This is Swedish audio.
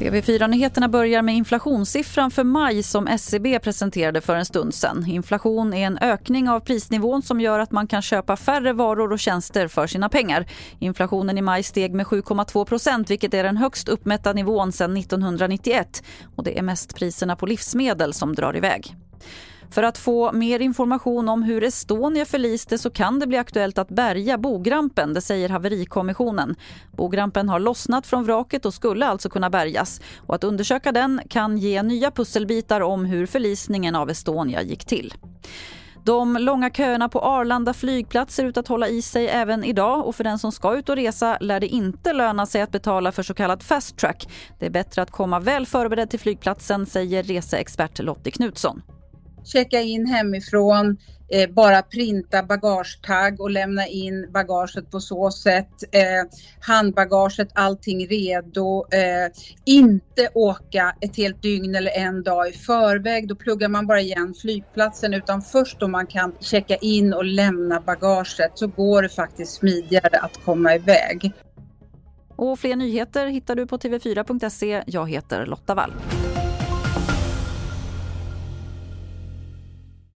TV4-nyheterna börjar med inflationssiffran för maj som SCB presenterade för en stund sedan. Inflation är en ökning av prisnivån som gör att man kan köpa färre varor och tjänster för sina pengar. Inflationen i maj steg med 7,2 procent vilket är den högst uppmätta nivån sedan 1991. Och det är mest priserna på livsmedel som drar iväg. För att få mer information om hur Estonia förliste så kan det bli aktuellt att bärga bogrampen, det säger haverikommissionen. Bogrampen har lossnat från vraket och skulle alltså kunna bärgas. Och att undersöka den kan ge nya pusselbitar om hur förlisningen av Estonia gick till. De långa köerna på Arlanda flygplats ser ut att hålla i sig även idag och för den som ska ut och resa lär det inte löna sig att betala för så kallad fast track. Det är bättre att komma väl förberedd till flygplatsen, säger reseexpert Lottie Knutsson checka in hemifrån, eh, bara printa bagagetagg och lämna in bagaget på så sätt. Eh, handbagaget, allting redo. Eh, inte åka ett helt dygn eller en dag i förväg. Då pluggar man bara igen flygplatsen utan först då man kan checka in och lämna bagaget så går det faktiskt smidigare att komma iväg. Och fler nyheter hittar du på tv4.se. Jag heter Lotta Wall.